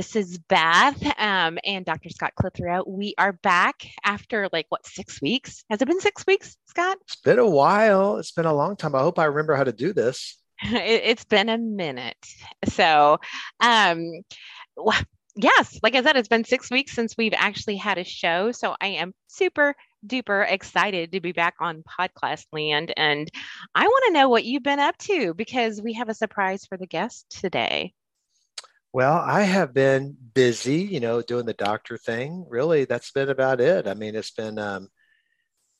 This is Beth um, and Dr. Scott Clitheroe. We are back after like what six weeks? Has it been six weeks, Scott? It's been a while. It's been a long time. I hope I remember how to do this. it, has been a minute. So, um, yes, like I said, it's been six weeks since we've actually had a show. So I am super duper excited to be back on podcast land. And I want to know what you've been up to because we have a surprise for the guest today. Well, I have been busy, you know, doing the doctor thing. Really, that's been about it. I mean, it's been, um,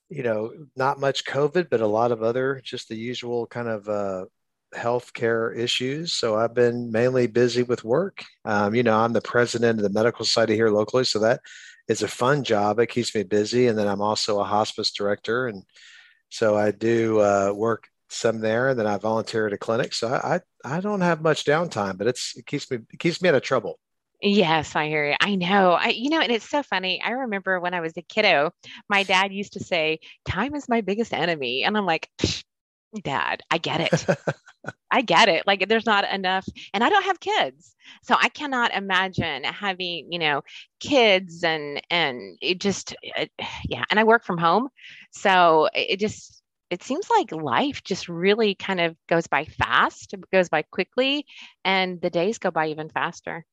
you know, not much COVID, but a lot of other, just the usual kind of uh, healthcare issues. So I've been mainly busy with work. Um, you know, I'm the president of the medical society here locally, so that is a fun job. It keeps me busy, and then I'm also a hospice director, and so I do uh, work some there, and then I volunteer at a clinic. So I, I, I don't have much downtime, but it's it keeps me it keeps me out of trouble. Yes, I hear you. I know. I, you know, and it's so funny. I remember when I was a kiddo, my dad used to say, "Time is my biggest enemy," and I'm like, "Dad, I get it. I get it. Like, there's not enough." And I don't have kids, so I cannot imagine having, you know, kids and and it just, it, yeah. And I work from home, so it just it seems like life just really kind of goes by fast, it goes by quickly, and the days go by even faster.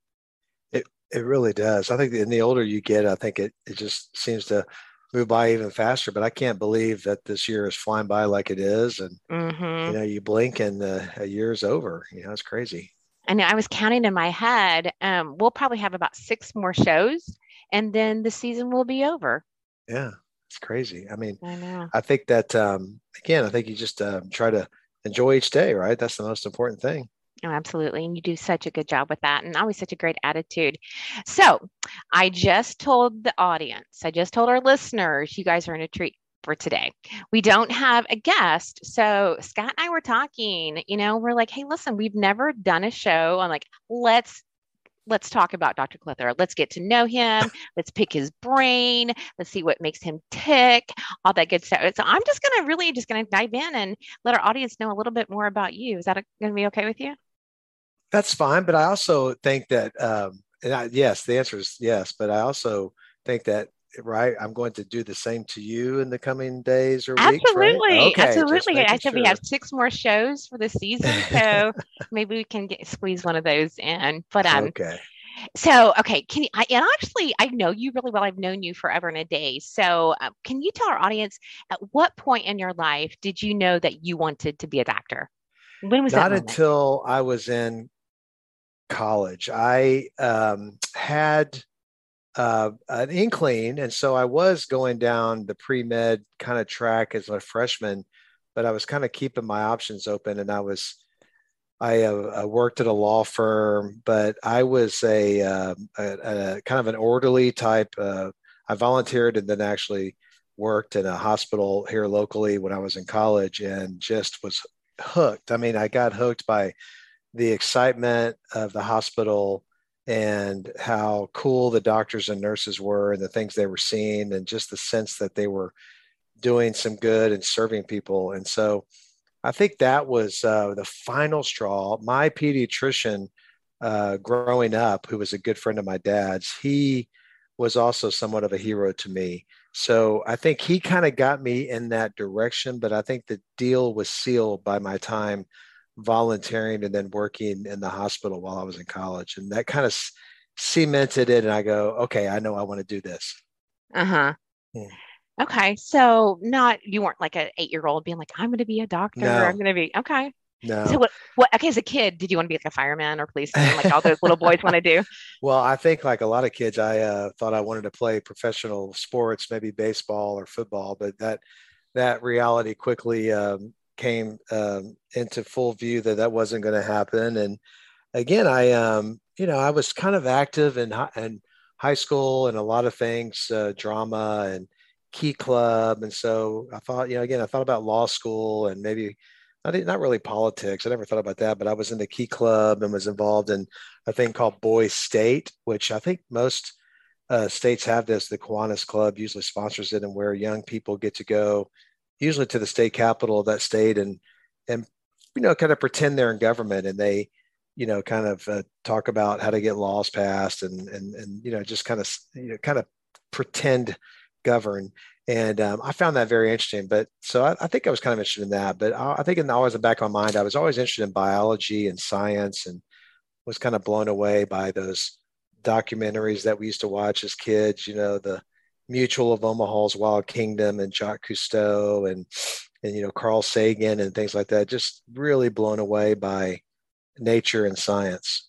It it really does. I think in the older you get, I think it it just seems to move by even faster. But I can't believe that this year is flying by like it is, and mm-hmm. you know, you blink and the, a year's over. You know, it's crazy. And I was counting in my head. Um, we'll probably have about six more shows, and then the season will be over. Yeah, it's crazy. I mean, I, I think that um, again, I think you just uh, try to enjoy each day, right? That's the most important thing. Oh, absolutely. And you do such a good job with that and always such a great attitude. So I just told the audience, I just told our listeners, you guys are in a treat for today. We don't have a guest. So Scott and I were talking, you know, we're like, hey, listen, we've never done a show on like, let's let's talk about Dr. Clitheroe. Let's get to know him. let's pick his brain. Let's see what makes him tick, all that good stuff. So I'm just going to really just going to dive in and let our audience know a little bit more about you. Is that going to be okay with you? That's fine. But I also think that, um, and I, yes, the answer is yes. But I also think that right? I'm going to do the same to you in the coming days or weeks. Absolutely, okay, absolutely. I said sure. we have six more shows for the season, so maybe we can get, squeeze one of those in. But um, okay. So, okay, can you, I, and actually, I know you really well. I've known you forever and a day. So, uh, can you tell our audience at what point in your life did you know that you wanted to be a doctor? When was Not that? Not until I was in college. I um, had uh, an inkling, and so I was going down the pre med kind of track as a freshman, but I was kind of keeping my options open, and I was. I uh, worked at a law firm, but I was a, uh, a, a kind of an orderly type. Uh, I volunteered and then actually worked in a hospital here locally when I was in college, and just was hooked. I mean, I got hooked by the excitement of the hospital and how cool the doctors and nurses were and the things they were seeing and just the sense that they were doing some good and serving people. And so i think that was uh, the final straw. My pediatrician uh, growing up who was a good friend of my dad's he was also somewhat of a hero to me. So i think he kind of got me in that direction but i think the deal was sealed by my time volunteering and then working in the hospital while I was in college. And that kind of cemented it. And I go, okay, I know I want to do this. Uh huh. Yeah. Okay. So, not, you weren't like an eight year old being like, I'm going to be a doctor. No. I'm going to be, okay. No. So what, what, okay, as a kid, did you want to be like a fireman or policeman, like all those little boys want to do? Well, I think like a lot of kids, I uh, thought I wanted to play professional sports, maybe baseball or football, but that, that reality quickly um, came um, into full view that that wasn't going to happen. And again, I um, you know, I was kind of active in, in high school and a lot of things, uh, drama and key club. And so I thought, you know, again, I thought about law school and maybe not, really politics. I never thought about that, but I was in the key club and was involved in a thing called Boy State, which I think most uh, states have this. The Kiwanis Club usually sponsors it, and where young people get to go, usually to the state capital of that state, and and you know, kind of pretend they're in government, and they, you know, kind of uh, talk about how to get laws passed, and and and you know, just kind of you know, kind of pretend govern. And um, I found that very interesting. But so I, I, think I was kind of interested in that. But I, I think in always the back of my mind, I was always interested in biology and science, and was kind of blown away by those documentaries that we used to watch as kids. You know, the Mutual of Omaha's Wild Kingdom and Jacques Cousteau and and you know Carl Sagan and things like that. Just really blown away by nature and science.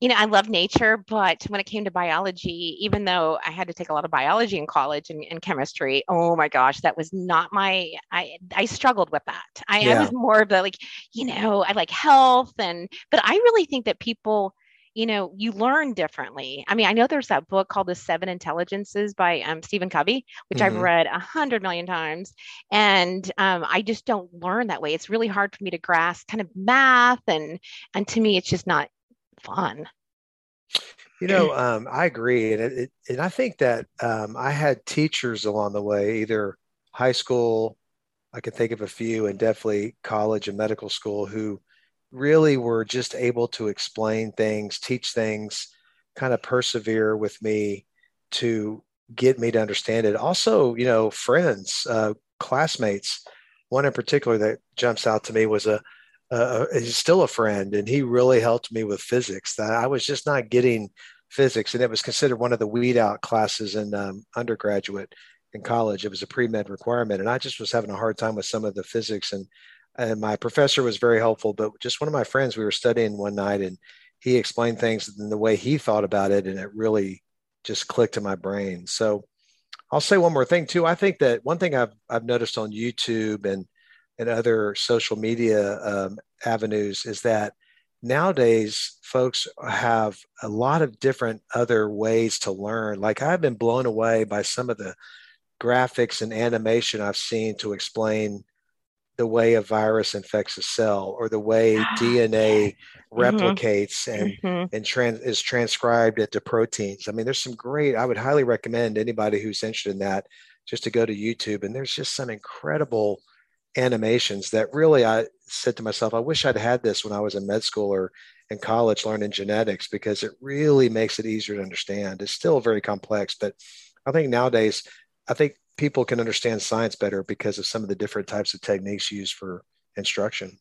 You know, I love nature, but when it came to biology, even though I had to take a lot of biology in college and, and chemistry, oh my gosh, that was not my. I I struggled with that. I, yeah. I was more of the like, you know, I like health and, but I really think that people you know, you learn differently. I mean, I know there's that book called The Seven Intelligences by um, Stephen Covey, which mm-hmm. I've read a hundred million times. And um, I just don't learn that way. It's really hard for me to grasp kind of math. And, and to me, it's just not fun. You know, um, I agree. And, it, and I think that um, I had teachers along the way, either high school, I can think of a few, and definitely college and medical school who really were just able to explain things, teach things, kind of persevere with me to get me to understand it. Also, you know, friends, uh, classmates. One in particular that jumps out to me was a, he's still a friend, and he really helped me with physics. That I was just not getting physics, and it was considered one of the weed out classes in um, undergraduate in college. It was a pre med requirement, and I just was having a hard time with some of the physics and and my professor was very helpful but just one of my friends we were studying one night and he explained things in the way he thought about it and it really just clicked in my brain. So i'll say one more thing too. I think that one thing i've, I've noticed on youtube and and other social media um, avenues is that nowadays folks have a lot of different other ways to learn. Like i've been blown away by some of the graphics and animation i've seen to explain the way a virus infects a cell or the way ah, DNA mm-hmm. replicates and mm-hmm. and trans, is transcribed into proteins. I mean, there's some great. I would highly recommend anybody who's interested in that just to go to YouTube. And there's just some incredible animations that really I said to myself, I wish I'd had this when I was in med school or in college learning genetics because it really makes it easier to understand. It's still very complex, but I think nowadays, I think people can understand science better because of some of the different types of techniques used for instruction.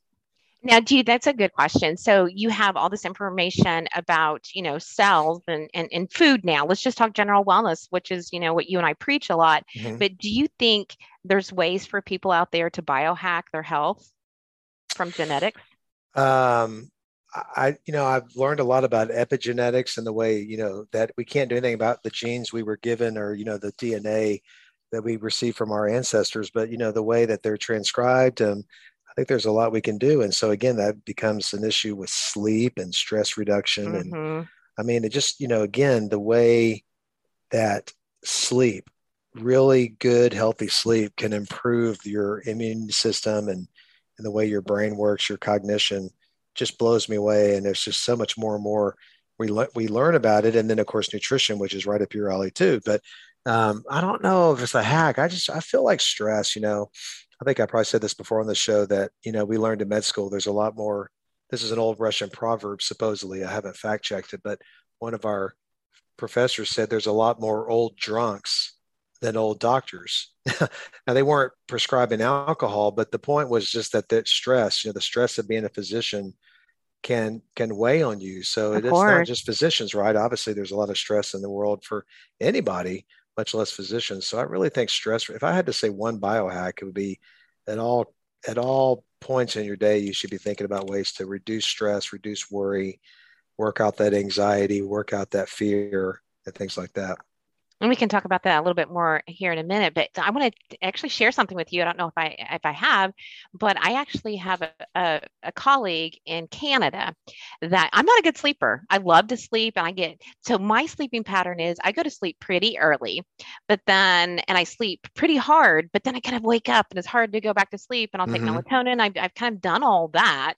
Now, dude, that's a good question. So you have all this information about, you know, cells and, and, and food now. Let's just talk general wellness, which is, you know, what you and I preach a lot. Mm-hmm. But do you think there's ways for people out there to biohack their health from genetics? Um, I, you know, I've learned a lot about epigenetics and the way, you know, that we can't do anything about the genes we were given or, you know, the DNA that we receive from our ancestors, but you know the way that they're transcribed, and I think there's a lot we can do. And so again, that becomes an issue with sleep and stress reduction, mm-hmm. and I mean, it just you know again the way that sleep, really good healthy sleep, can improve your immune system and and the way your brain works, your cognition, just blows me away. And there's just so much more and more we le- we learn about it, and then of course nutrition, which is right up your alley too. But um, I don't know if it's a hack. I just I feel like stress. You know, I think I probably said this before on the show that you know we learned in med school. There's a lot more. This is an old Russian proverb, supposedly. I haven't fact checked it, but one of our professors said there's a lot more old drunks than old doctors. now they weren't prescribing alcohol, but the point was just that that stress, you know, the stress of being a physician can can weigh on you. So of it's course. not just physicians, right? Obviously, there's a lot of stress in the world for anybody, much less physicians. So I really think stress. If I had to say one biohack, it would be at all at all points in your day, you should be thinking about ways to reduce stress, reduce worry, work out that anxiety, work out that fear, and things like that. And we can talk about that a little bit more here in a minute but i want to actually share something with you. I don't know if i if i have but i actually have a, a, a, colleague in canada that i'm not a good sleeper. I love to sleep and i get so my sleeping pattern is i go to sleep pretty early but then and i sleep pretty hard but then i kind of wake up and it's hard to go back to sleep and i'll take mm-hmm. melatonin. I've, I've kind of done all that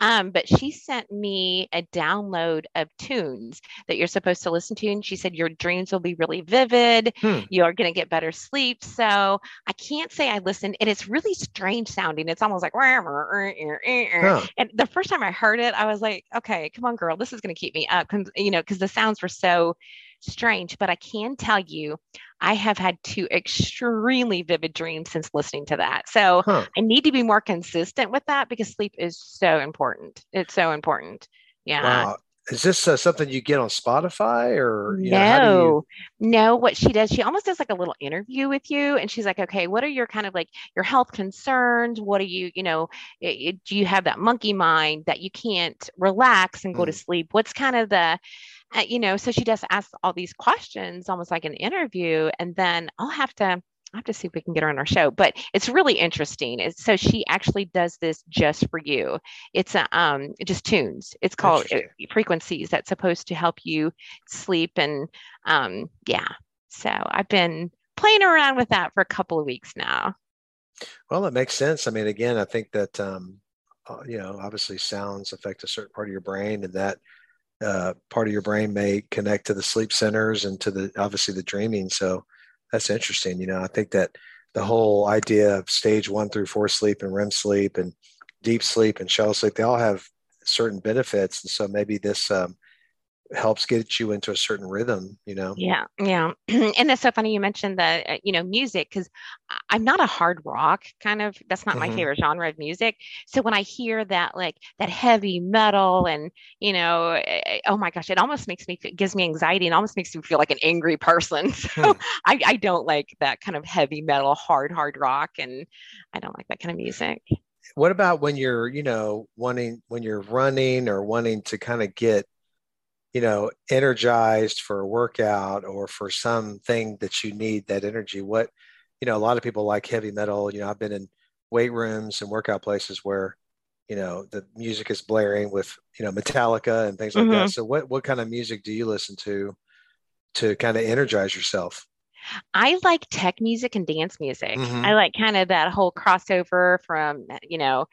um, but she sent me a download of tunes that you're supposed to listen to and she said your dreams will be really vivid vivid. Hmm. You're going to get better sleep. So I can't say I listened, and it's really strange sounding. It's almost like, huh. and the first time I heard it, I was like, okay, come on, girl, this is going to keep me up. You know, because the sounds were so strange. But I can tell you, I have had two extremely vivid dreams since listening to that. So huh. I need to be more consistent with that because sleep is so important. It's so important. Yeah. Wow is this uh, something you get on Spotify or no? Know, you... No, what she does, she almost does like a little interview with you, and she's like, "Okay, what are your kind of like your health concerns? What are you, you know, do you have that monkey mind that you can't relax and go mm. to sleep? What's kind of the uh, you know, so she does ask all these questions, almost like an interview, and then I'll have to I have to see if we can get her on our show, but it's really interesting. It's, so she actually does this just for you. It's a, um, just tunes. It's called uh, frequencies that's supposed to help you sleep. And um, yeah, so I've been playing around with that for a couple of weeks now. Well, it makes sense. I mean, again, I think that, um, uh, you know, obviously sounds affect a certain part of your brain and that uh, part of your brain may connect to the sleep centers and to the, obviously the dreaming. So, that's interesting. You know, I think that the whole idea of stage one through four sleep and REM sleep and deep sleep and shallow sleep, they all have certain benefits. And so maybe this um, helps get you into a certain rhythm you know yeah yeah and that's so funny you mentioned the uh, you know music because i'm not a hard rock kind of that's not mm-hmm. my favorite genre of music so when i hear that like that heavy metal and you know eh, oh my gosh it almost makes me it gives me anxiety and almost makes me feel like an angry person so hmm. I, I don't like that kind of heavy metal hard hard rock and i don't like that kind of music what about when you're you know wanting when you're running or wanting to kind of get you know energized for a workout or for something that you need that energy what you know a lot of people like heavy metal you know i've been in weight rooms and workout places where you know the music is blaring with you know metallica and things like mm-hmm. that so what what kind of music do you listen to to kind of energize yourself I like tech music and dance music. Mm-hmm. I like kind of that whole crossover from, you know,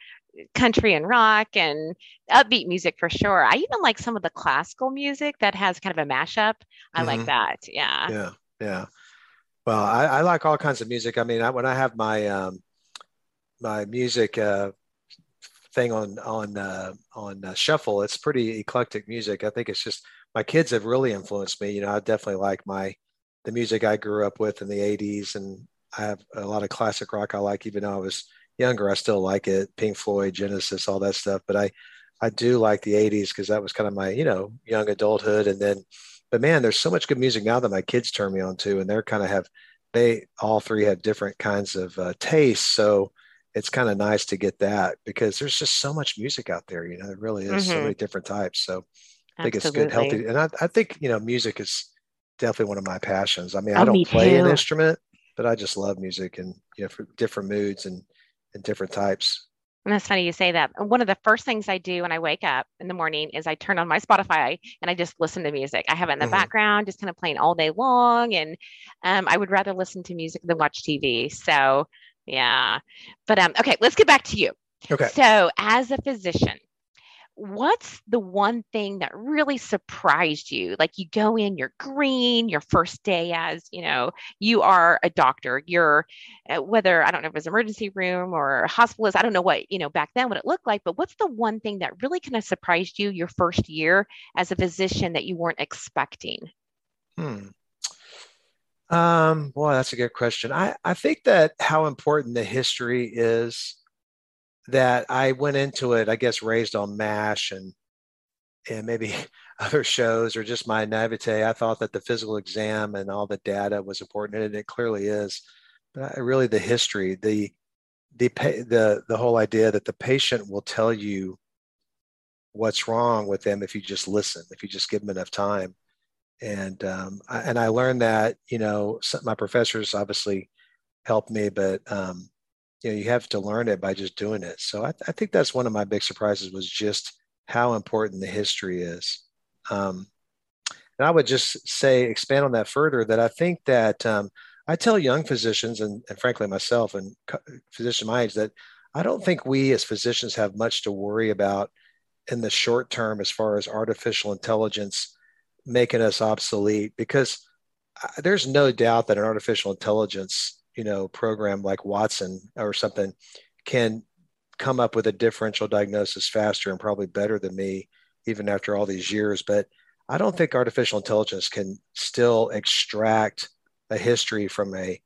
country and rock and upbeat music for sure. I even like some of the classical music that has kind of a mashup. I mm-hmm. like that. Yeah. Yeah. Yeah. Well, I, I, like all kinds of music. I mean, I, when I have my um, my music uh, thing on on uh, on uh, shuffle, it's pretty eclectic music. I think it's just my kids have really influenced me. You know, I definitely like my the music I grew up with in the '80s, and I have a lot of classic rock I like, even though I was younger, I still like it. Pink Floyd, Genesis, all that stuff. But I, I do like the '80s because that was kind of my, you know, young adulthood. And then, but man, there's so much good music now that my kids turn me on to, and they're kind of have, they all three have different kinds of uh, tastes. So it's kind of nice to get that because there's just so much music out there. You know, there really is mm-hmm. so many different types. So I think Absolutely. it's good, healthy, and I, I think you know, music is definitely one of my passions. I mean, oh, I don't play too. an instrument, but I just love music and you know for different moods and and different types. And that's funny you say that. One of the first things I do when I wake up in the morning is I turn on my Spotify and I just listen to music. I have it in the mm-hmm. background, just kind of playing all day long. And um, I would rather listen to music than watch TV. So, yeah. But um, okay, let's get back to you. Okay. So, as a physician, what's the one thing that really surprised you? Like you go in you're green your first day as you know you are a doctor. You're uh, whether i don't know if it's emergency room or hospitalist i don't know what you know back then what it looked like but what's the one thing that really kind of surprised you your first year as a physician that you weren't expecting? Hmm. Um boy that's a good question. I i think that how important the history is that I went into it, I guess, raised on MASH and and maybe other shows or just my naivete. I thought that the physical exam and all the data was important, and it clearly is. But I, really, the history, the the the the whole idea that the patient will tell you what's wrong with them if you just listen, if you just give them enough time. and um, I, and I learned that you know my professors obviously helped me, but um, you know you have to learn it by just doing it. So I, I, think that's one of my big surprises was just how important the history is. Um, and I would just say expand on that further that I think that um, I tell young physicians and, and frankly myself and physicians my age that I don't think we as physicians have much to worry about in the short term as far as artificial intelligence making us obsolete because uh, there's no doubt that an artificial intelligence you know program like watson or something can come up with a differential diagnosis faster and probably better than me even after all these years but i don't think artificial intelligence can still extract a history from a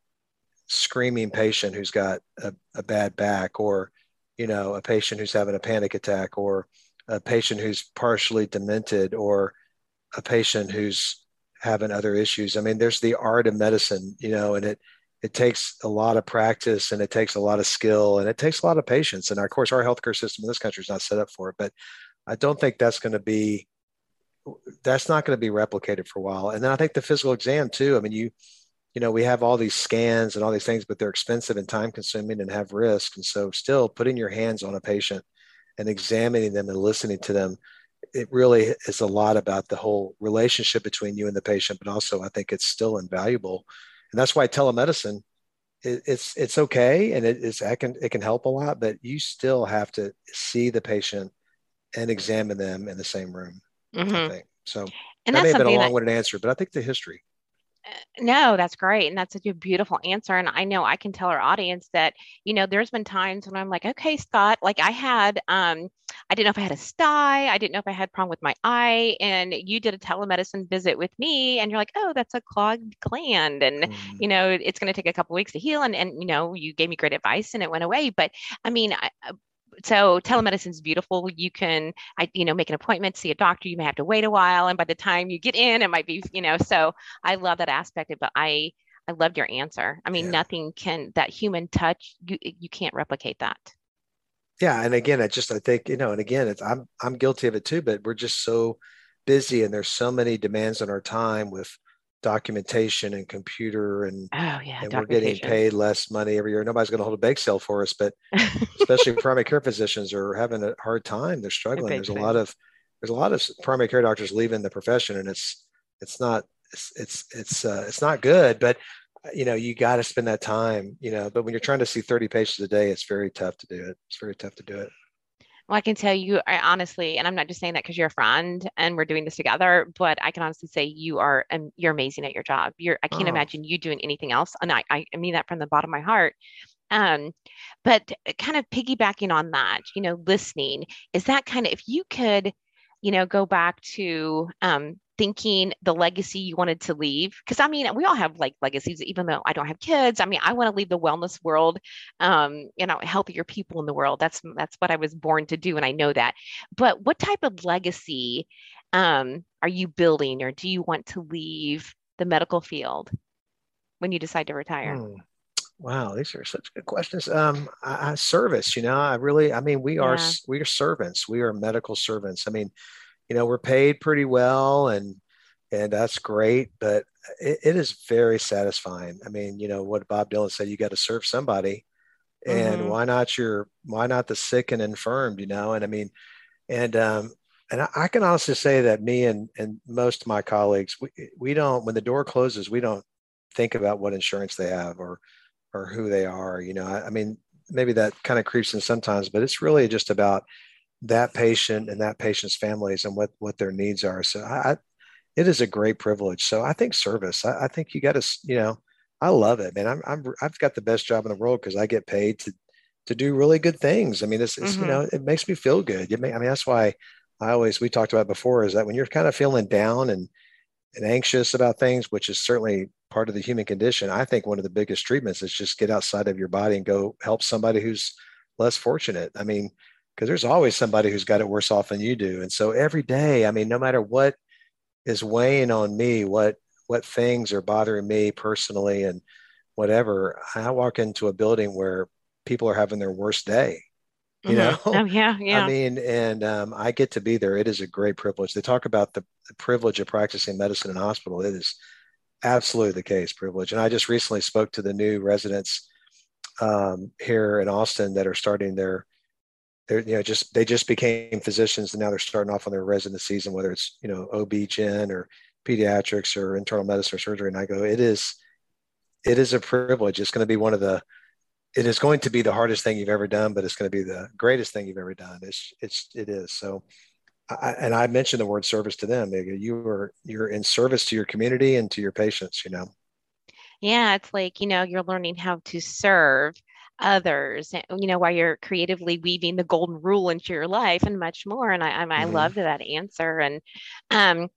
screaming patient who's got a, a bad back or you know a patient who's having a panic attack or a patient who's partially demented or a patient who's having other issues. I mean, there's the art of medicine, you know, and it it takes a lot of practice and it takes a lot of skill and it takes a lot of patience. And of course, our healthcare system in this country is not set up for it. But I don't think that's going to be that's not going to be replicated for a while. And then I think the physical exam too. I mean, you you know, we have all these scans and all these things, but they're expensive and time consuming and have risk. And so, still putting your hands on a patient and examining them and listening to them it really is a lot about the whole relationship between you and the patient, but also I think it's still invaluable, and that's why telemedicine it, it's it's okay and it is it can it can help a lot, but you still have to see the patient and examine them in the same room. Mm-hmm. I think so. And that may have been a long-winded that, answer, but I think the history. No, that's great. And that's such a beautiful answer. And I know I can tell our audience that, you know, there's been times when I'm like, okay, Scott, like I had, um, I didn't know if I had a sty. I didn't know if I had a problem with my eye. And you did a telemedicine visit with me and you're like, oh, that's a clogged gland. And, mm. you know, it's going to take a couple weeks to heal. And, and, you know, you gave me great advice and it went away. But I mean, I, so telemedicine is beautiful. You can, I, you know, make an appointment, see a doctor. You may have to wait a while, and by the time you get in, it might be, you know. So I love that aspect of it. But I, I loved your answer. I mean, yeah. nothing can that human touch. You, you can't replicate that. Yeah, and again, I just I think you know, and again, it's I'm I'm guilty of it too. But we're just so busy, and there's so many demands on our time with documentation and computer and oh yeah and we're getting paid less money every year. Nobody's going to hold a bake sale for us but especially primary care physicians are having a hard time. They're struggling. there's a lot of there's a lot of primary care doctors leaving the profession and it's it's not it's it's it's, uh, it's not good but you know you got to spend that time you know but when you're trying to see 30 patients a day it's very tough to do it it's very tough to do it well, I can tell you I honestly, and I'm not just saying that because you're a friend and we're doing this together, but I can honestly say you are um, you're amazing at your job. You're I can't oh. imagine you doing anything else, and I I mean that from the bottom of my heart. Um, but kind of piggybacking on that, you know, listening is that kind of if you could, you know, go back to um, thinking the legacy you wanted to leave because i mean we all have like legacies even though i don't have kids i mean i want to leave the wellness world um you know healthier people in the world that's that's what i was born to do and i know that but what type of legacy um are you building or do you want to leave the medical field when you decide to retire hmm. Wow, these are such good questions. Um, I, I, service, you know, I really, I mean, we are we are servants. We are medical servants. I mean, you know, we're paid pretty well and and that's great, but it, it is very satisfying. I mean, you know, what Bob Dylan said, you got to serve somebody. And mm-hmm. why not your why not the sick and infirmed, you know? And I mean, and um, and I, I can honestly say that me and and most of my colleagues, we we don't when the door closes, we don't think about what insurance they have or or who they are. You know, I, I mean, maybe that kind of creeps in sometimes, but it's really just about that patient and that patient's families and what what their needs are. So I, I it is a great privilege. So I think service. I, I think you got to you know I love it, man. I'm, I'm I've got the best job in the world because I get paid to to do really good things. I mean, it's, it's mm-hmm. you know it makes me feel good. May, I mean that's why I always we talked about before is that when you're kind of feeling down and and anxious about things, which is certainly part of the human condition. I think one of the biggest treatments is just get outside of your body and go help somebody who's less fortunate. I mean, because there's always somebody who's got it worse off than you do. And so every day, I mean, no matter what is weighing on me, what what things are bothering me personally and whatever, I walk into a building where people are having their worst day. You mm-hmm. know? Oh, yeah, yeah. I mean, and um, I get to be there. It is a great privilege. They talk about the the privilege of practicing medicine in hospital. It is absolutely the case, privilege. And I just recently spoke to the new residents um, here in Austin that are starting their, their, you know, just they just became physicians and now they're starting off on their resident season, whether it's you know OB/GYN or pediatrics or internal medicine or surgery. And I go, it is, it is a privilege. It's going to be one of the, it is going to be the hardest thing you've ever done, but it's going to be the greatest thing you've ever done. It's, it's, it is. So, I, and I mentioned the word service to them. You are, you're in service to your community and to your patients, you know? Yeah. It's like, you know, you're learning how to serve others eh, you know while you're creatively weaving the golden rule into your life and much more and i i, mm-hmm. loved that answer and um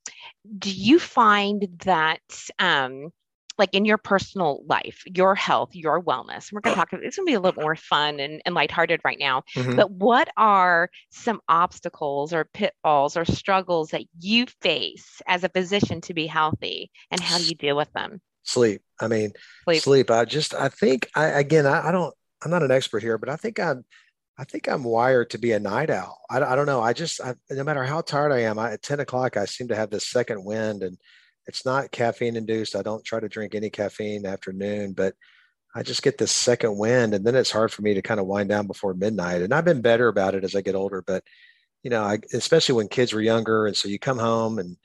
do you find that um like in your personal life, your health, your wellness. We're going to talk, it's going to be a little more fun and, and lighthearted right now. Mm-hmm. But what are some obstacles or pitfalls or struggles that you face as a physician to be healthy? And how do you deal with them? Sleep. I mean, sleep. sleep. I just, I think, I, again, I, I don't, I'm not an expert here, but I think I'm I think I'm wired to be a night owl. I, I don't know. I just I, no matter how tired I am, I, at 10 o'clock I seem to have this second wind, and it's not caffeine induced. I don't try to drink any caffeine afternoon, but I just get this second wind, and then it's hard for me to kind of wind down before midnight. And I've been better about it as I get older, but you know, I, especially when kids were younger, and so you come home and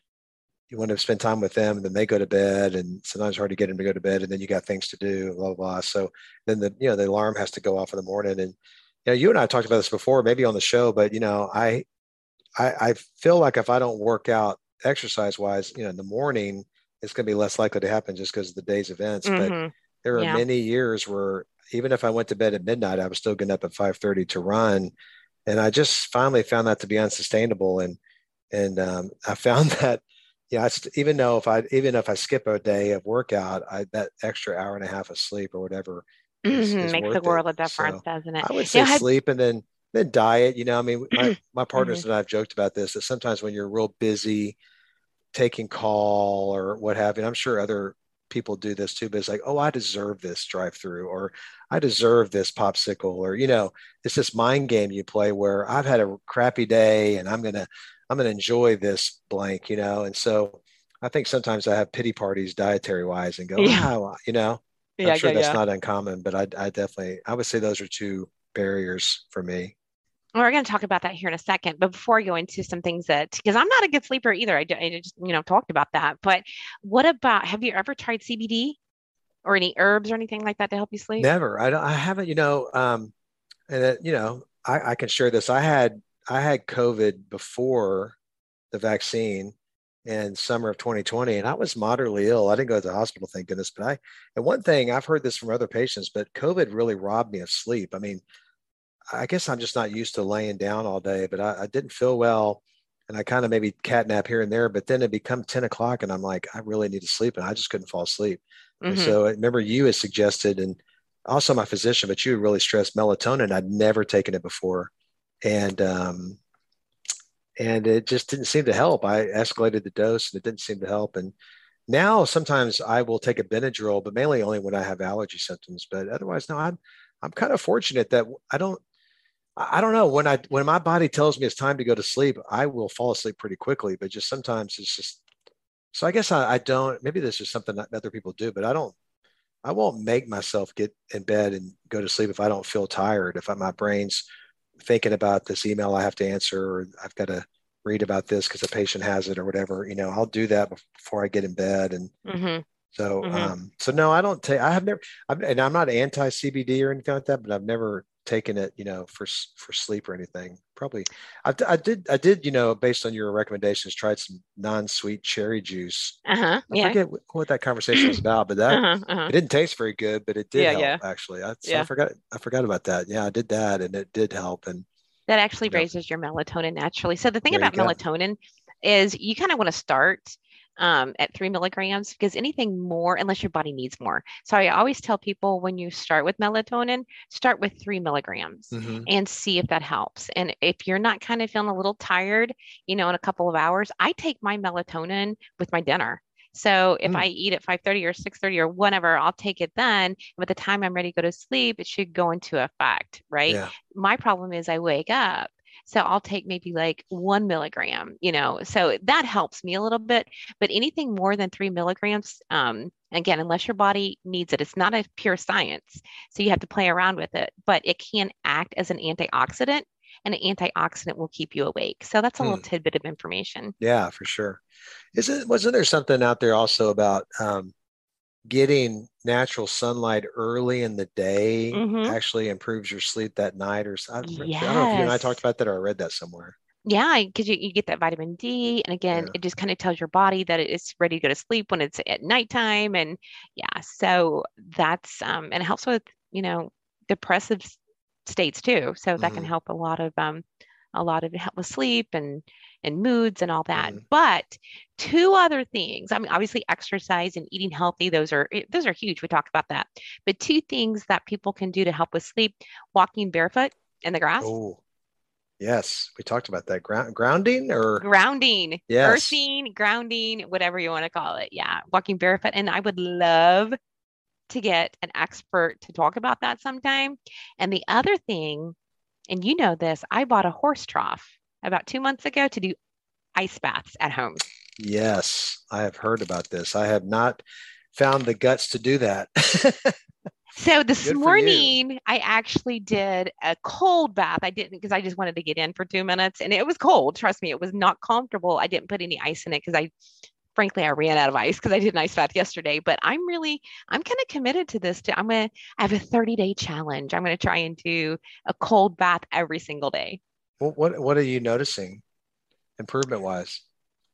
you want to spend time with them and then they go to bed and sometimes hard to get them to go to bed and then you got things to do blah blah, blah. so then the you know the alarm has to go off in the morning and you know you and i talked about this before maybe on the show but you know i i, I feel like if i don't work out exercise wise you know in the morning it's going to be less likely to happen just because of the day's events mm-hmm. but there are yeah. many years where even if i went to bed at midnight i was still getting up at 5.30 to run and i just finally found that to be unsustainable and and um, i found that yeah, even though if I even if I skip a day of workout, I that extra hour and a half of sleep or whatever is, mm-hmm. is makes a world it. of difference, so doesn't it? I would say yeah, sleep and then then diet. You know, I mean, my, my partners mm-hmm. and I've joked about this that sometimes when you're real busy taking call or what have you, I'm sure other people do this too, but it's like, oh, I deserve this drive through or I deserve this popsicle or, you know, it's this mind game you play where I've had a crappy day and I'm going to, I'm going to enjoy this blank, you know? And so I think sometimes I have pity parties dietary wise and go, yeah. Oh, you know, I'm yeah, sure yeah, that's yeah. not uncommon, but I, I definitely, I would say those are two barriers for me. We're going to talk about that here in a second, but before I go into some things that, because I'm not a good sleeper either, I, I just, you know, talked about that. But what about, have you ever tried CBD or any herbs or anything like that to help you sleep? Never. I, don't, I haven't, you know, um, and, it, you know, I, I can share this. I had I had COVID before the vaccine in summer of 2020, and I was moderately ill. I didn't go to the hospital, thank goodness. But I, and one thing I've heard this from other patients, but COVID really robbed me of sleep. I mean, I guess I'm just not used to laying down all day, but I, I didn't feel well. And I kind of maybe catnap here and there, but then it become 10 o'clock and I'm like, I really need to sleep. And I just couldn't fall asleep. Mm-hmm. so I remember you had suggested, and also my physician, but you really stressed melatonin. I'd never taken it before and um, and it just didn't seem to help. I escalated the dose, and it didn't seem to help. And now sometimes I will take a Benadryl, but mainly only when I have allergy symptoms. But otherwise, no, I'm I'm kind of fortunate that I don't. I don't know when I when my body tells me it's time to go to sleep, I will fall asleep pretty quickly. But just sometimes it's just. So I guess I, I don't. Maybe this is something that other people do, but I don't. I won't make myself get in bed and go to sleep if I don't feel tired. If I, my brain's thinking about this email I have to answer, or I've got to read about this because the patient has it or whatever, you know, I'll do that before I get in bed. And mm-hmm. so, mm-hmm. um, so no, I don't take, I have never, I'm, and I'm not anti CBD or anything like that, but I've never taken it, you know, for, for sleep or anything. Probably I, I did, I did, you know, based on your recommendations, tried some non-sweet cherry juice. Uh-huh. I yeah. forget what that conversation was about, but that uh-huh, uh-huh. it didn't taste very good, but it did yeah, help yeah. actually. I, so yeah. I forgot, I forgot about that. Yeah, I did that and it did help. And that actually raises your melatonin naturally. So the thing about melatonin is you kind of want to start um, at three milligrams because anything more, unless your body needs more. So I always tell people when you start with melatonin, start with three milligrams mm-hmm. and see if that helps. And if you're not kind of feeling a little tired, you know, in a couple of hours, I take my melatonin with my dinner. So if mm. I eat at 5:30 or 6:30 or whatever, I'll take it then. By the time I'm ready to go to sleep, it should go into effect, right? Yeah. My problem is I wake up So I'll take maybe like one milligram, you know, so that helps me a little bit. But anything more than three milligrams, um, again, unless your body needs it, it's not a pure science. So you have to play around with it, but it can act as an antioxidant and an antioxidant will keep you awake. So that's a hmm. little tidbit of information. Yeah, for sure. Is it wasn't there something out there also about um, getting natural sunlight early in the day mm-hmm. actually improves your sleep that night or I, yes. I don't know if you and I talked about that or I read that somewhere. Yeah, because you, you get that vitamin D. And again, yeah. it just kind of tells your body that it's ready to go to sleep when it's at nighttime. And yeah, so that's, um, and it helps with, you know, depressive states too. So that mm-hmm. can help a lot of, um, a lot of help with sleep and and moods and all that. Mm-hmm. But two other things. I mean, obviously exercise and eating healthy, those are eh, those are huge. We talked about that. But two things that people can do to help with sleep, walking barefoot in the grass. Oh. Yes, we talked about that. Ground, grounding or grounding, yes. earthing, grounding, whatever you want to call it. Yeah, walking barefoot. And I would love to get an expert to talk about that sometime. And the other thing, and you know this, I bought a horse trough about two months ago to do ice baths at home. Yes, I have heard about this. I have not found the guts to do that. so this Good morning, I actually did a cold bath. I didn't because I just wanted to get in for two minutes and it was cold. Trust me, it was not comfortable. I didn't put any ice in it because I frankly I ran out of ice because I did an ice bath yesterday. But I'm really I'm kind of committed to this. To, I'm gonna I have a 30 day challenge. I'm gonna try and do a cold bath every single day. What what are you noticing, improvement wise?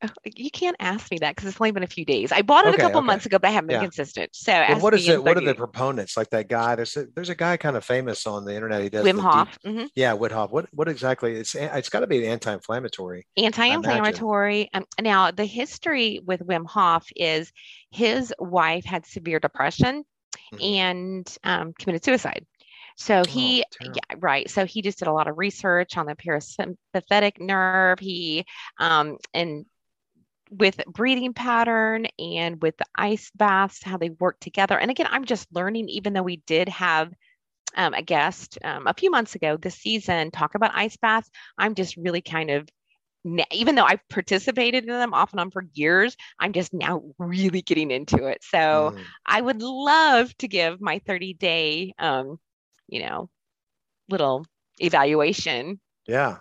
Oh, you can't ask me that because it's only been a few days. I bought it okay, a couple okay. months ago, but I haven't been yeah. consistent. So, well, what is it? What are the proponents? Like that guy? There's a, there's a guy kind of famous on the internet. He does Wim Hof. Deep, mm-hmm. Yeah, Wim Hof. What what exactly? It's it's got to be anti-inflammatory. Anti-inflammatory. Um, now the history with Wim Hof is his wife had severe depression mm-hmm. and um, committed suicide. So he, oh, yeah, right. So he just did a lot of research on the parasympathetic nerve. He, um, and with breathing pattern and with the ice baths, how they work together. And again, I'm just learning, even though we did have um, a guest um, a few months ago this season talk about ice baths. I'm just really kind of even though I've participated in them off and on for years, I'm just now really getting into it. So mm. I would love to give my 30 day um, you know, little evaluation. Yeah.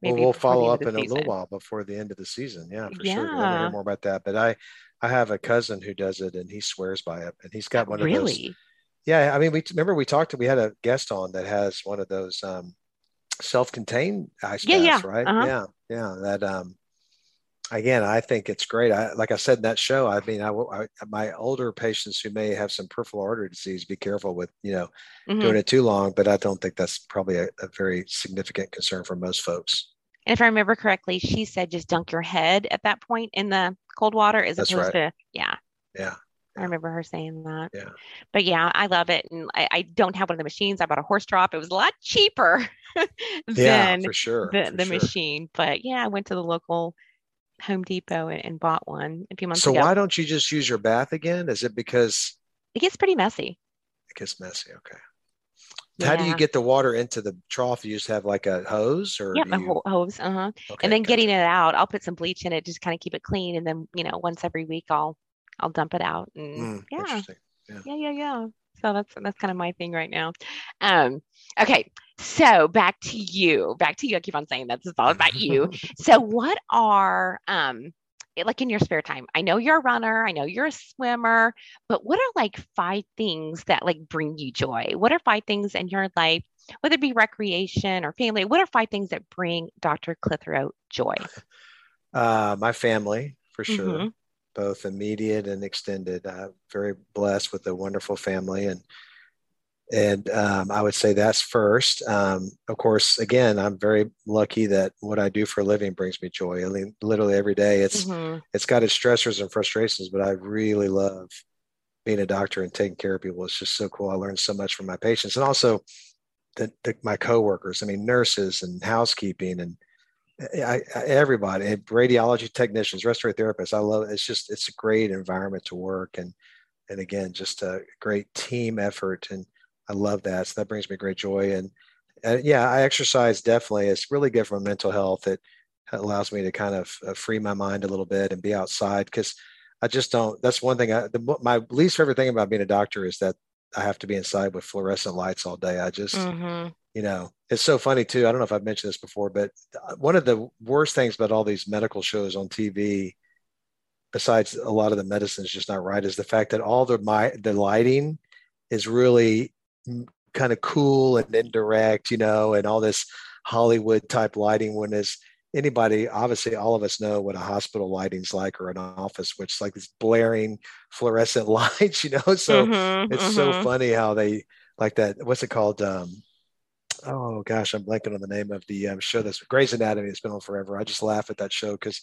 Maybe well, we'll follow up in season. a little while before the end of the season. Yeah, for yeah. sure. To hear more about that. But I, I have a cousin who does it, and he swears by it. And he's got one of those really? those. Yeah, I mean, we remember we talked. To, we had a guest on that has one of those um, self-contained ice yeah, baths, yeah. right? Uh-huh. Yeah, yeah. That um, again, I think it's great. I, like I said in that show, I mean, I, I, my older patients who may have some peripheral artery disease, be careful with, you know, mm-hmm. doing it too long, but I don't think that's probably a, a, very significant concern for most folks. And if I remember correctly, she said just dunk your head at that point in the cold water as that's opposed right. to, yeah. Yeah. I remember her saying that. Yeah. But yeah, I love it. And I, I, don't have one of the machines. I bought a horse drop. It was a lot cheaper than yeah, for sure, the, for the sure. machine. But yeah, I went to the local Home Depot and, and bought one a few months so ago. So why don't you just use your bath again? Is it because it gets pretty messy? It gets messy. Okay. Yeah. How do you get the water into the trough? You just have like a hose or? Yeah, you... a hose. Uh huh. Okay, and then gotcha. getting it out, I'll put some bleach in it, just kind of keep it clean. And then, you know, once every week, I'll, I'll dump it out. And mm, yeah. yeah. Yeah. Yeah. Yeah. So that's, that's kind of my thing right now. Um, okay. So back to you, back to you. I keep on saying that this is all about you. so what are um like in your spare time? I know you're a runner, I know you're a swimmer, but what are like five things that like bring you joy? What are five things in your life, whether it be recreation or family? What are five things that bring Dr. Clitheroe joy? Uh, my family, for sure, mm-hmm. both immediate and extended. I'm very blessed with a wonderful family and and um, I would say that's first. Um, of course, again, I'm very lucky that what I do for a living brings me joy. I mean, literally every day, it's mm-hmm. it's got its stressors and frustrations, but I really love being a doctor and taking care of people. It's just so cool. I learned so much from my patients, and also the, the, my coworkers. I mean, nurses and housekeeping and I, I, everybody, radiology technicians, respiratory therapists. I love it. It's just it's a great environment to work and and again, just a great team effort and I love that. So that brings me great joy. And uh, yeah, I exercise definitely. It's really good for my mental health. It allows me to kind of uh, free my mind a little bit and be outside because I just don't. That's one thing. I, the, my least favorite thing about being a doctor is that I have to be inside with fluorescent lights all day. I just, mm-hmm. you know, it's so funny too. I don't know if I've mentioned this before, but uh, one of the worst things about all these medical shows on TV, besides a lot of the medicine is just not right, is the fact that all the my the lighting is really kind of cool and indirect, you know, and all this Hollywood type lighting when is anybody obviously all of us know what a hospital lighting's like or an office which is like this blaring fluorescent lights you know so mm-hmm, it's mm-hmm. so funny how they like that what's it called um oh gosh i'm blanking on the name of the um, show that's Grey's Anatomy it's been on forever i just laugh at that show because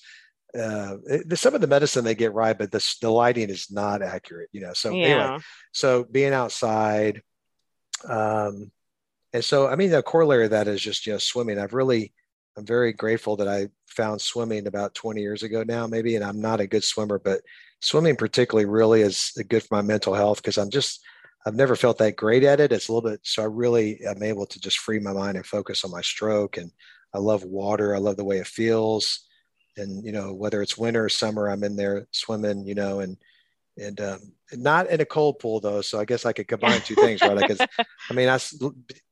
uh, it, some of the medicine they get right but the, the lighting is not accurate you know so yeah. anyway so being outside um and so i mean the corollary of that is just you know swimming i've really I'm very grateful that I found swimming about 20 years ago now, maybe. And I'm not a good swimmer, but swimming particularly really is good for my mental health because I'm just, I've never felt that great at it. It's a little bit, so I really am able to just free my mind and focus on my stroke. And I love water. I love the way it feels. And, you know, whether it's winter or summer, I'm in there swimming, you know, and and um, not in a cold pool though. So I guess I could combine two things, right? Because I mean, I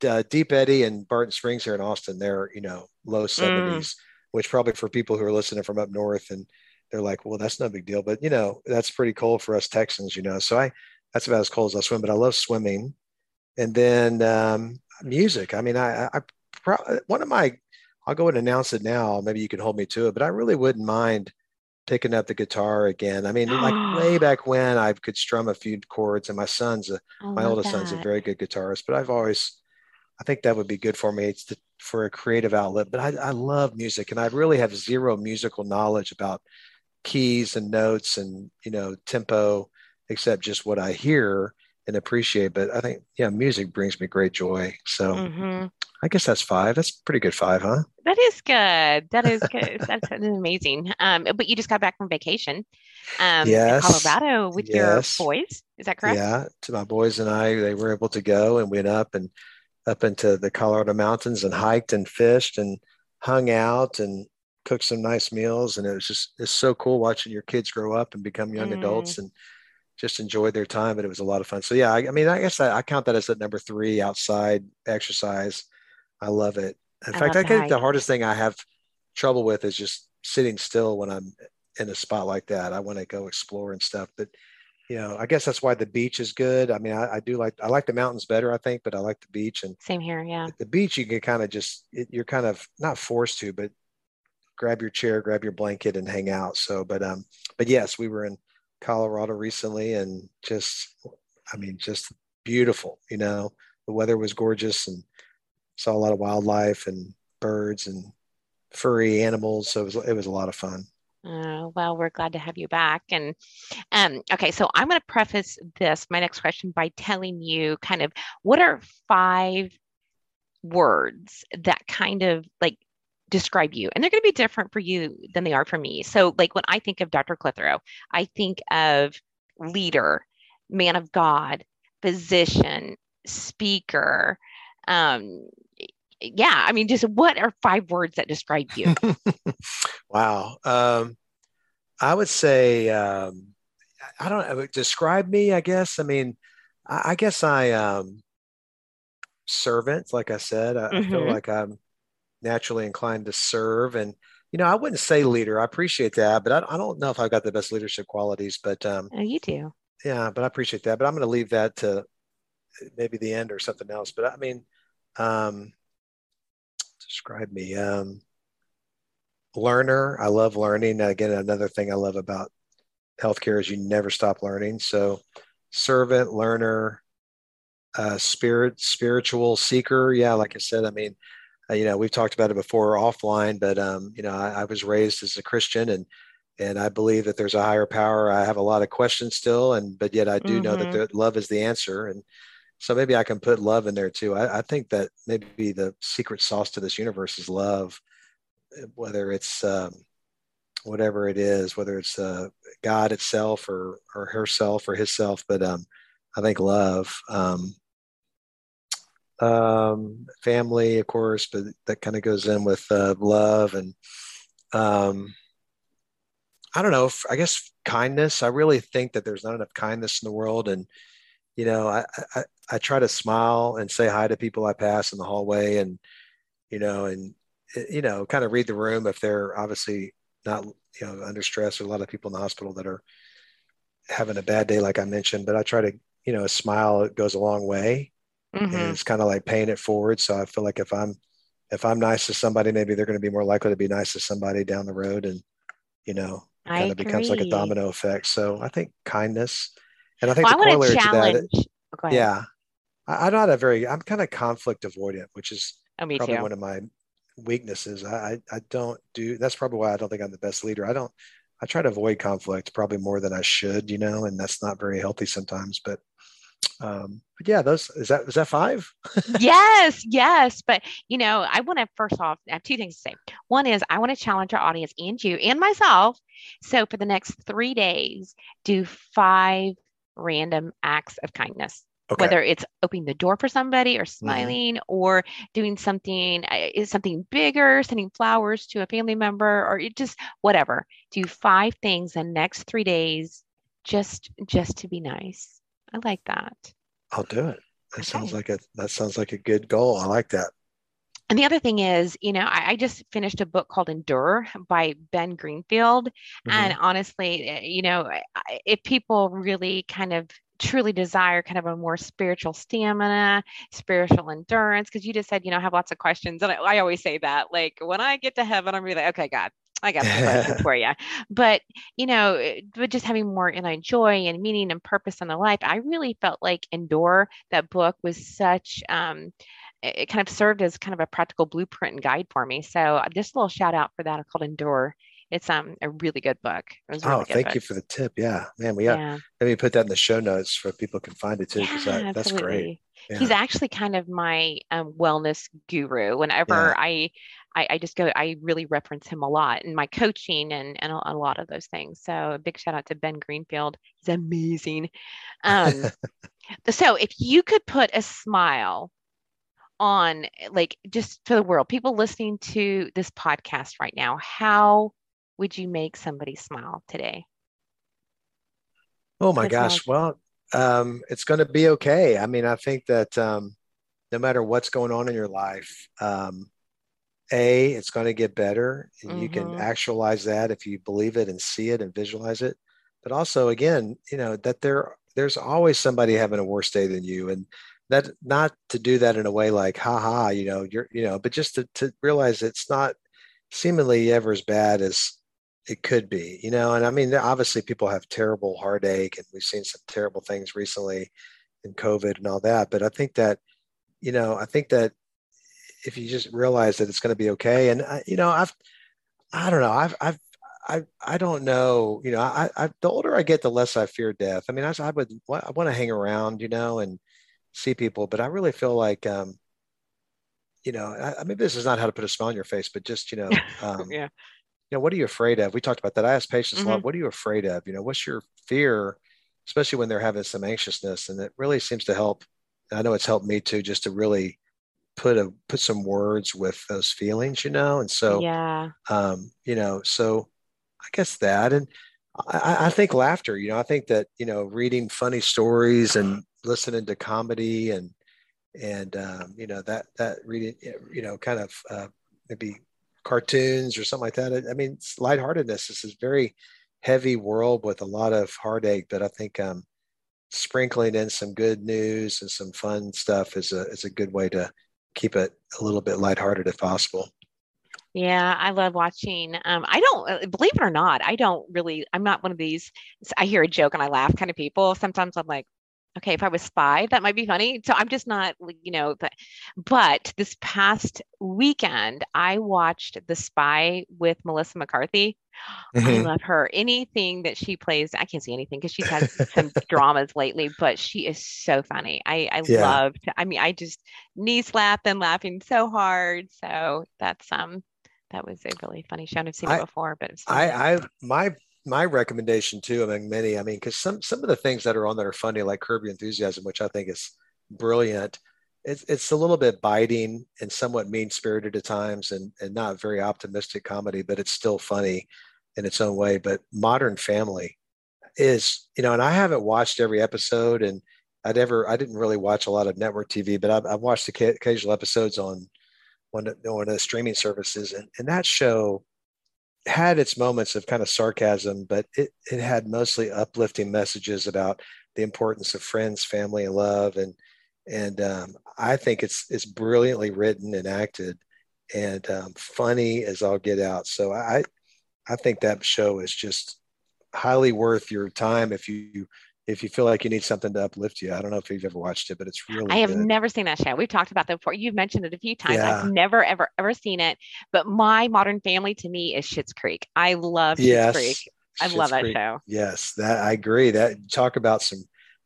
uh, Deep Eddy and Barton Springs here in Austin, they're you know low seventies, mm. which probably for people who are listening from up north and they're like, well, that's no big deal, but you know, that's pretty cold for us Texans, you know. So I that's about as cold as I swim, but I love swimming, and then um, music. I mean, I, I, I pro- one of my I'll go and announce it now. Maybe you can hold me to it, but I really wouldn't mind picking up the guitar again. I mean, like way back when I could strum a few chords, and my son's a, my oldest that. son's a very good guitarist. But I've always, I think that would be good for me. It's to, for a creative outlet. But I, I love music, and I really have zero musical knowledge about keys and notes and you know tempo, except just what I hear and appreciate. But I think yeah, music brings me great joy. So mm-hmm. I guess that's five. That's pretty good five, huh? That is good. That is good. that's, amazing. Um, but you just got back from vacation. Um, yes. Colorado with yes. your boys. Is that correct? Yeah. To my boys and I, they were able to go and went up and up into the Colorado mountains and hiked and fished and hung out and cooked some nice meals. And it was just, it's so cool watching your kids grow up and become young mm. adults and just enjoyed their time. But it was a lot of fun. So yeah, I, I mean, I guess I, I count that as a number three outside exercise I love it. In I fact, I think the hardest thing I have trouble with is just sitting still when I'm in a spot like that. I want to go explore and stuff, but you know, I guess that's why the beach is good. I mean, I, I, do like I like the mountains better, I think, but I like the beach and same here. Yeah, the beach you can kind of just it, you're kind of not forced to, but grab your chair, grab your blanket, and hang out. So, but um, but yes, we were in Colorado recently, and just I mean, just beautiful. You know, the weather was gorgeous, and saw a lot of wildlife and birds and furry animals. So it was, it was a lot of fun. Uh, well, we're glad to have you back. And um, okay, so I'm going to preface this, my next question, by telling you kind of what are five words that kind of like describe you? And they're going to be different for you than they are for me. So, like when I think of Dr. Clitheroe, I think of leader, man of God, physician, speaker, um, yeah, I mean, just what are five words that describe you? wow. Um, I would say, um, I don't know, describe me, I guess. I mean, I, I guess I, um, servant, like I said, I, mm-hmm. I, feel mm-hmm. like I'm naturally inclined to serve. And, you know, I wouldn't say leader. I appreciate that, but I, I don't know if I've got the best leadership qualities, but, um, oh, you do. Yeah, but I appreciate that. But I'm going to leave that to maybe the end or something else. But I mean, um, describe me. Um, learner. I love learning. Again, another thing I love about healthcare is you never stop learning. So, servant, learner, uh, spirit, spiritual seeker. Yeah, like I said, I mean, uh, you know, we've talked about it before offline, but um, you know, I, I was raised as a Christian and and I believe that there's a higher power. I have a lot of questions still, and but yet I do mm-hmm. know that mm-hmm. the, love is the answer. And so maybe I can put love in there too. I, I, think that maybe the secret sauce to this universe is love, whether it's um, whatever it is, whether it's uh, God itself or or herself or himself. But um, I think love. Um, um, family, of course, but that kind of goes in with uh, love and um, I don't know. I guess kindness. I really think that there's not enough kindness in the world, and you know, I, I I try to smile and say hi to people I pass in the hallway, and you know, and you know, kind of read the room if they're obviously not you know under stress. There's a lot of people in the hospital that are having a bad day, like I mentioned, but I try to you know, a smile goes a long way, mm-hmm. it's kind of like paying it forward. So I feel like if I'm if I'm nice to somebody, maybe they're going to be more likely to be nice to somebody down the road, and you know, kind of becomes like a domino effect. So I think kindness, and I think well, the I corollary to that, oh, yeah, I, am not a very, I'm kind of conflict avoidant, which is oh, probably too. one of my weaknesses. I, I don't do. That's probably why I don't think I'm the best leader. I don't. I try to avoid conflict probably more than I should, you know, and that's not very healthy sometimes. But um but yeah those is that is that five yes yes but you know i want to first off i have two things to say one is i want to challenge our audience and you and myself so for the next three days do five random acts of kindness okay. whether it's opening the door for somebody or mm-hmm. smiling mm-hmm. or doing something uh, is something bigger sending flowers to a family member or just whatever do five things the next three days just just to be nice I like that. I'll do it. That okay. sounds like a that sounds like a good goal. I like that. And the other thing is, you know, I, I just finished a book called Endure by Ben Greenfield. Mm-hmm. And honestly, eh, you know, if people really kind of truly desire kind of a more spiritual stamina, spiritual endurance, because you just said, you know, I have lots of questions. And I, I, always say that, like, when I get to heaven, I'm really like, okay, God, I got some questions for you. But, you know, eh, but just having more know, joy and meaning and purpose in the life, I really felt like Endure, that book was such, um, it kind of served as kind of a practical blueprint and guide for me. So uh, just a little shout out for that called Endure. It's um a really good book. Really oh, thank book. you for the tip. Yeah, man, we got. Yeah. Let me put that in the show notes so people can find it too. Because yeah, that, that's great. Yeah. He's actually kind of my um, wellness guru. Whenever. I I, I, just go, I really reference him a lot in my coaching and, and a, a, lot of those things. So a big shout out to Ben Greenfield. He's amazing. Um, so if you could put a smile on like just for the world, people listening to this podcast right now, how would you make somebody smile today? Oh my gosh. Well, um, it's going to be okay. I mean, I think that um, no matter what's going on in your life, um, a it's going to get better and mm-hmm. you can mm-hmm. actualize that if you believe it and see it and visualize it but also again you know that there there's always somebody having a worse day than you and that not to do that in a way like haha you know you're you know but just to, to realize it's not seemingly ever as bad as it could be you know and i mean obviously people have terrible heartache and we've seen some terrible things recently in covid and all that but i think that you know i think that if you just realize that it's going to be okay. And I, you know, I've, I don't know, I've, I've, I, I don't know, you know, I, I, the older I get, the less I fear death. I mean, I, I would, I want to hang around, you know, and see people, but I really feel like, um, you know, I, maybe this is not how to put a smile on your face, but just, you know, um, yeah. You know, what are you afraid of? We talked about that. I ask patients mm-hmm. a lot, mm-hmm. what are you afraid of? You know, what's your fear, especially when they're having some anxiousness? And it really seems to help. I know it's helped me too, just to really put a put some words with those feelings you know? And so yeah. um you know so i guess that and I, I think laughter you know i think that you know reading funny stories and listening to comedy and and um, you know that that reading you know kind of uh, maybe cartoons or something like that i mean lightheartedness. This is very heavy world with a lot of heartache but i think um sprinkling in some good news and some fun stuff is a is a good way to keep it a little bit lighthearted if possible. Yeah, I love watching. Um, I don't uh, believe it or not, I don't really. I'm not one of these. I hear a joke and I laugh kind of people. Sometimes I'm like, okay, if I was spy, that might be funny. So I'm just not, you know. But, but this past weekend, I watched The Spy with Melissa McCarthy. Mm-hmm. I love her. Anything that she plays, I can't see anything because she's had some dramas lately, but she is so funny. I, I yeah. love I mean, I just knee slap and laughing so hard. So that's um that was a really funny show. I've seen I, it before, but I, I my my recommendation too among many. I mean, because some some of the things that are on that are funny, like Curb Your Enthusiasm, which I think is brilliant. it's it's a little bit biting and somewhat mean spirited at times, and and not very optimistic comedy, but it's still funny in its own way. But Modern Family is, you know, and I haven't watched every episode, and I'd ever I didn't really watch a lot of network TV, but I've, I've watched occasional episodes on one of, one of the streaming services, and and that show had its moments of kind of sarcasm, but it, it had mostly uplifting messages about the importance of friends, family, and love. And and um, I think it's it's brilliantly written and acted, and um, funny as all get out. So I I think that show is just highly worth your time if you if you feel like you need something to uplift you. I don't know if you've ever watched it, but it's really. I have good. never seen that show. We've talked about that before. You've mentioned it a few times. Yeah. I've never, ever, ever seen it. But my Modern Family to me is Schitt's Creek. I love Schitt's yes. Creek. I Schitt's love that Creek. show. Yes, that I agree. That talk about some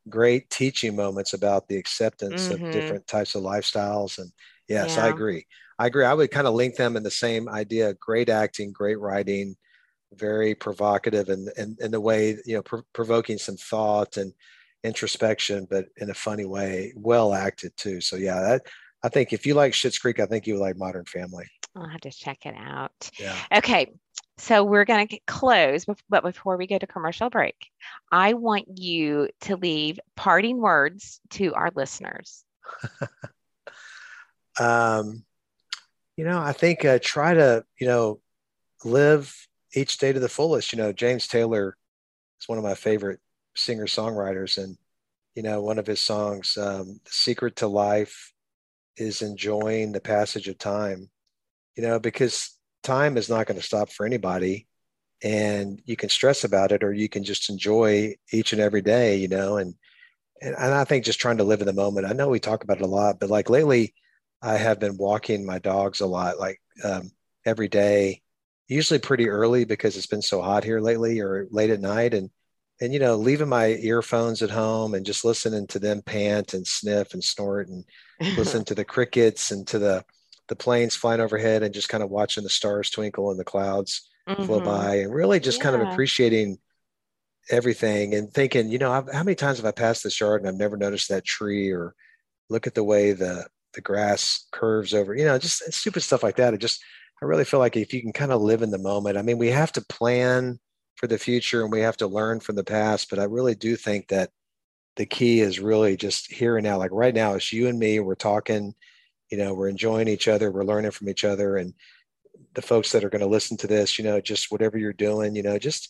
great teaching moments about the acceptance mm-hmm. of different types of lifestyles. And yes, yeah. I agree. I agree. I would kind of link them in the same idea: great acting, great writing, very provocative, and and in the way you know pr- provoking some thought and introspection, but in a funny way, well acted too. So yeah, that I think if you like Schitt's Creek, I think you like Modern Family. I'll have to check it out. Yeah. Okay. So we're going to close, but before we go to commercial break, I want you to leave parting words to our listeners. um, you know, I think uh, try to, you know, live each day to the fullest. You know, James Taylor is one of my favorite singer songwriters, and you know, one of his songs, um, "The Secret to Life," is enjoying the passage of time. You know, because time is not going to stop for anybody and you can stress about it or you can just enjoy each and every day you know and and, and i think just trying to live in the moment i know we talk about it a lot but like lately i have been walking my dogs a lot like um, every day usually pretty early because it's been so hot here lately or late at night and and you know leaving my earphones at home and just listening to them pant and sniff and snort and listen to the crickets and to the the planes flying overhead and just kind of watching the stars twinkle and the clouds mm-hmm. flow by and really just yeah. kind of appreciating everything and thinking, you know, I've, how many times have I passed this yard and I've never noticed that tree or look at the way the the grass curves over, you know, just stupid stuff like that. It just, I really feel like if you can kind of live in the moment, I mean, we have to plan for the future and we have to learn from the past, but I really do think that the key is really just here and now. Like right now, it's you and me, we're talking, you know we're enjoying each other we're learning from each other and the folks that are going to listen to this you know just whatever you're doing you know just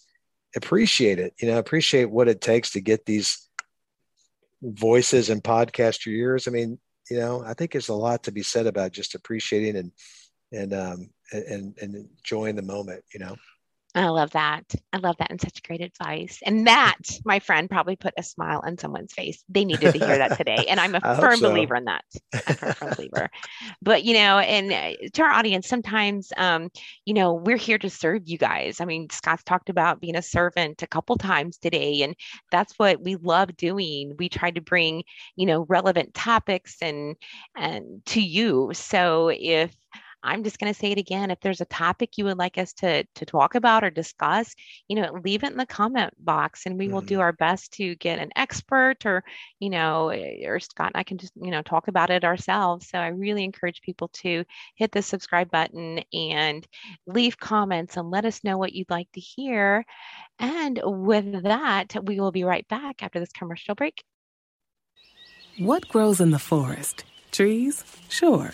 appreciate it you know appreciate what it takes to get these voices and podcast your ears i mean you know i think there's a lot to be said about just appreciating and and um and and enjoying the moment you know I love that. I love that and such great advice. And that, my friend, probably put a smile on someone's face. They needed to hear that today. And I'm a firm so. believer in that. I'm a firm believer. But, you know, and uh, to our audience, sometimes, um, you know, we're here to serve you guys. I mean, Scott's talked about being a servant a couple times today, and that's what we love doing. We try to bring, you know, relevant topics and and to you. So if I'm just going to say it again. If there's a topic you would like us to, to talk about or discuss, you know, leave it in the comment box and we mm-hmm. will do mm-hmm. our best to get an expert or, you know, eh, or Scott and I can just, you know, talk about it ourselves. So I really encourage people to hit the subscribe button and leave comments and let us know what you'd like to hear. And with that, we will be right back after this commercial break. What grows in the forest? Trees? Sure.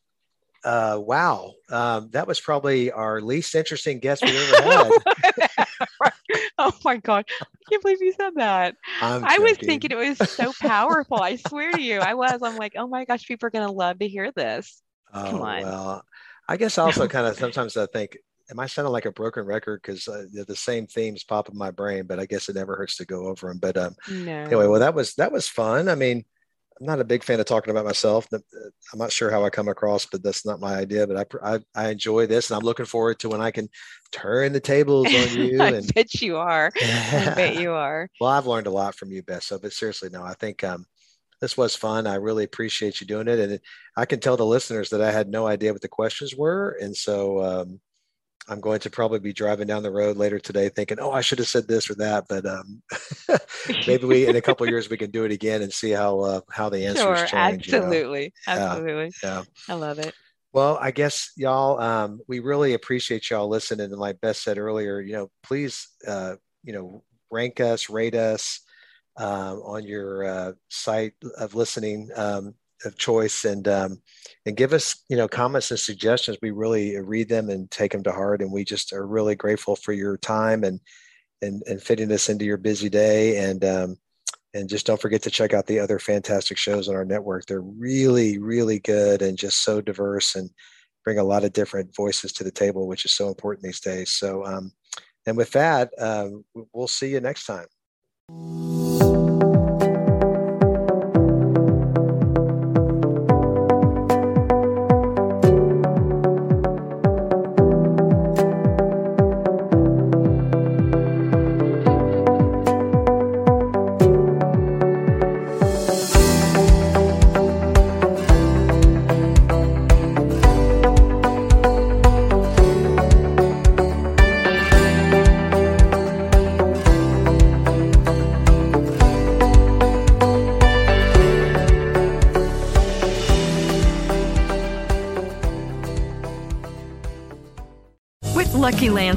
uh, wow, um, that was probably our least interesting guest we ever had. oh my god, I can't believe you said that. i was thinking it was so powerful. I swear to you, I was. I'm like, oh my gosh, people are gonna love to hear this. Oh, Come on. Well, I guess also kind of sometimes I think, am I sounding like a broken record because uh, the same themes pop in my brain? But I guess it never hurts to go over them. But um, no. anyway, well, that was that was fun. I mean not a big fan of talking about myself. I'm not sure how I come across, but that's not my idea. But I, I, I enjoy this, and I'm looking forward to when I can turn the tables on you. I and, bet you are. I bet you are. well, I've learned a lot from you, Beth. So, but seriously, no, I think um, this was fun. I really appreciate you doing it, and I can tell the listeners that I had no idea what the questions were, and so um, I'm going to probably be driving down the road later today thinking, oh, I should have said this or that. But um, maybe we, in a couple years, we can do it again and see how uh, how the answers sure, change. Absolutely, you know? absolutely. Yeah. I love it. Well, I guess y'all, um, we really appreciate y'all listening. And like Beth said earlier, you know, please, uh, you know, rank us, rate us um, on your uh, site of listening. Um, of choice and um, and give us you know comments and suggestions. We really read them and take them to heart and we just are really grateful for your time and and, and fitting this into your busy day. And um, and just don't forget to check out the other fantastic shows on our network. They're really really good and just so diverse and bring a lot of different voices to the table which is so important these days. So um, and with that um, we'll see you next time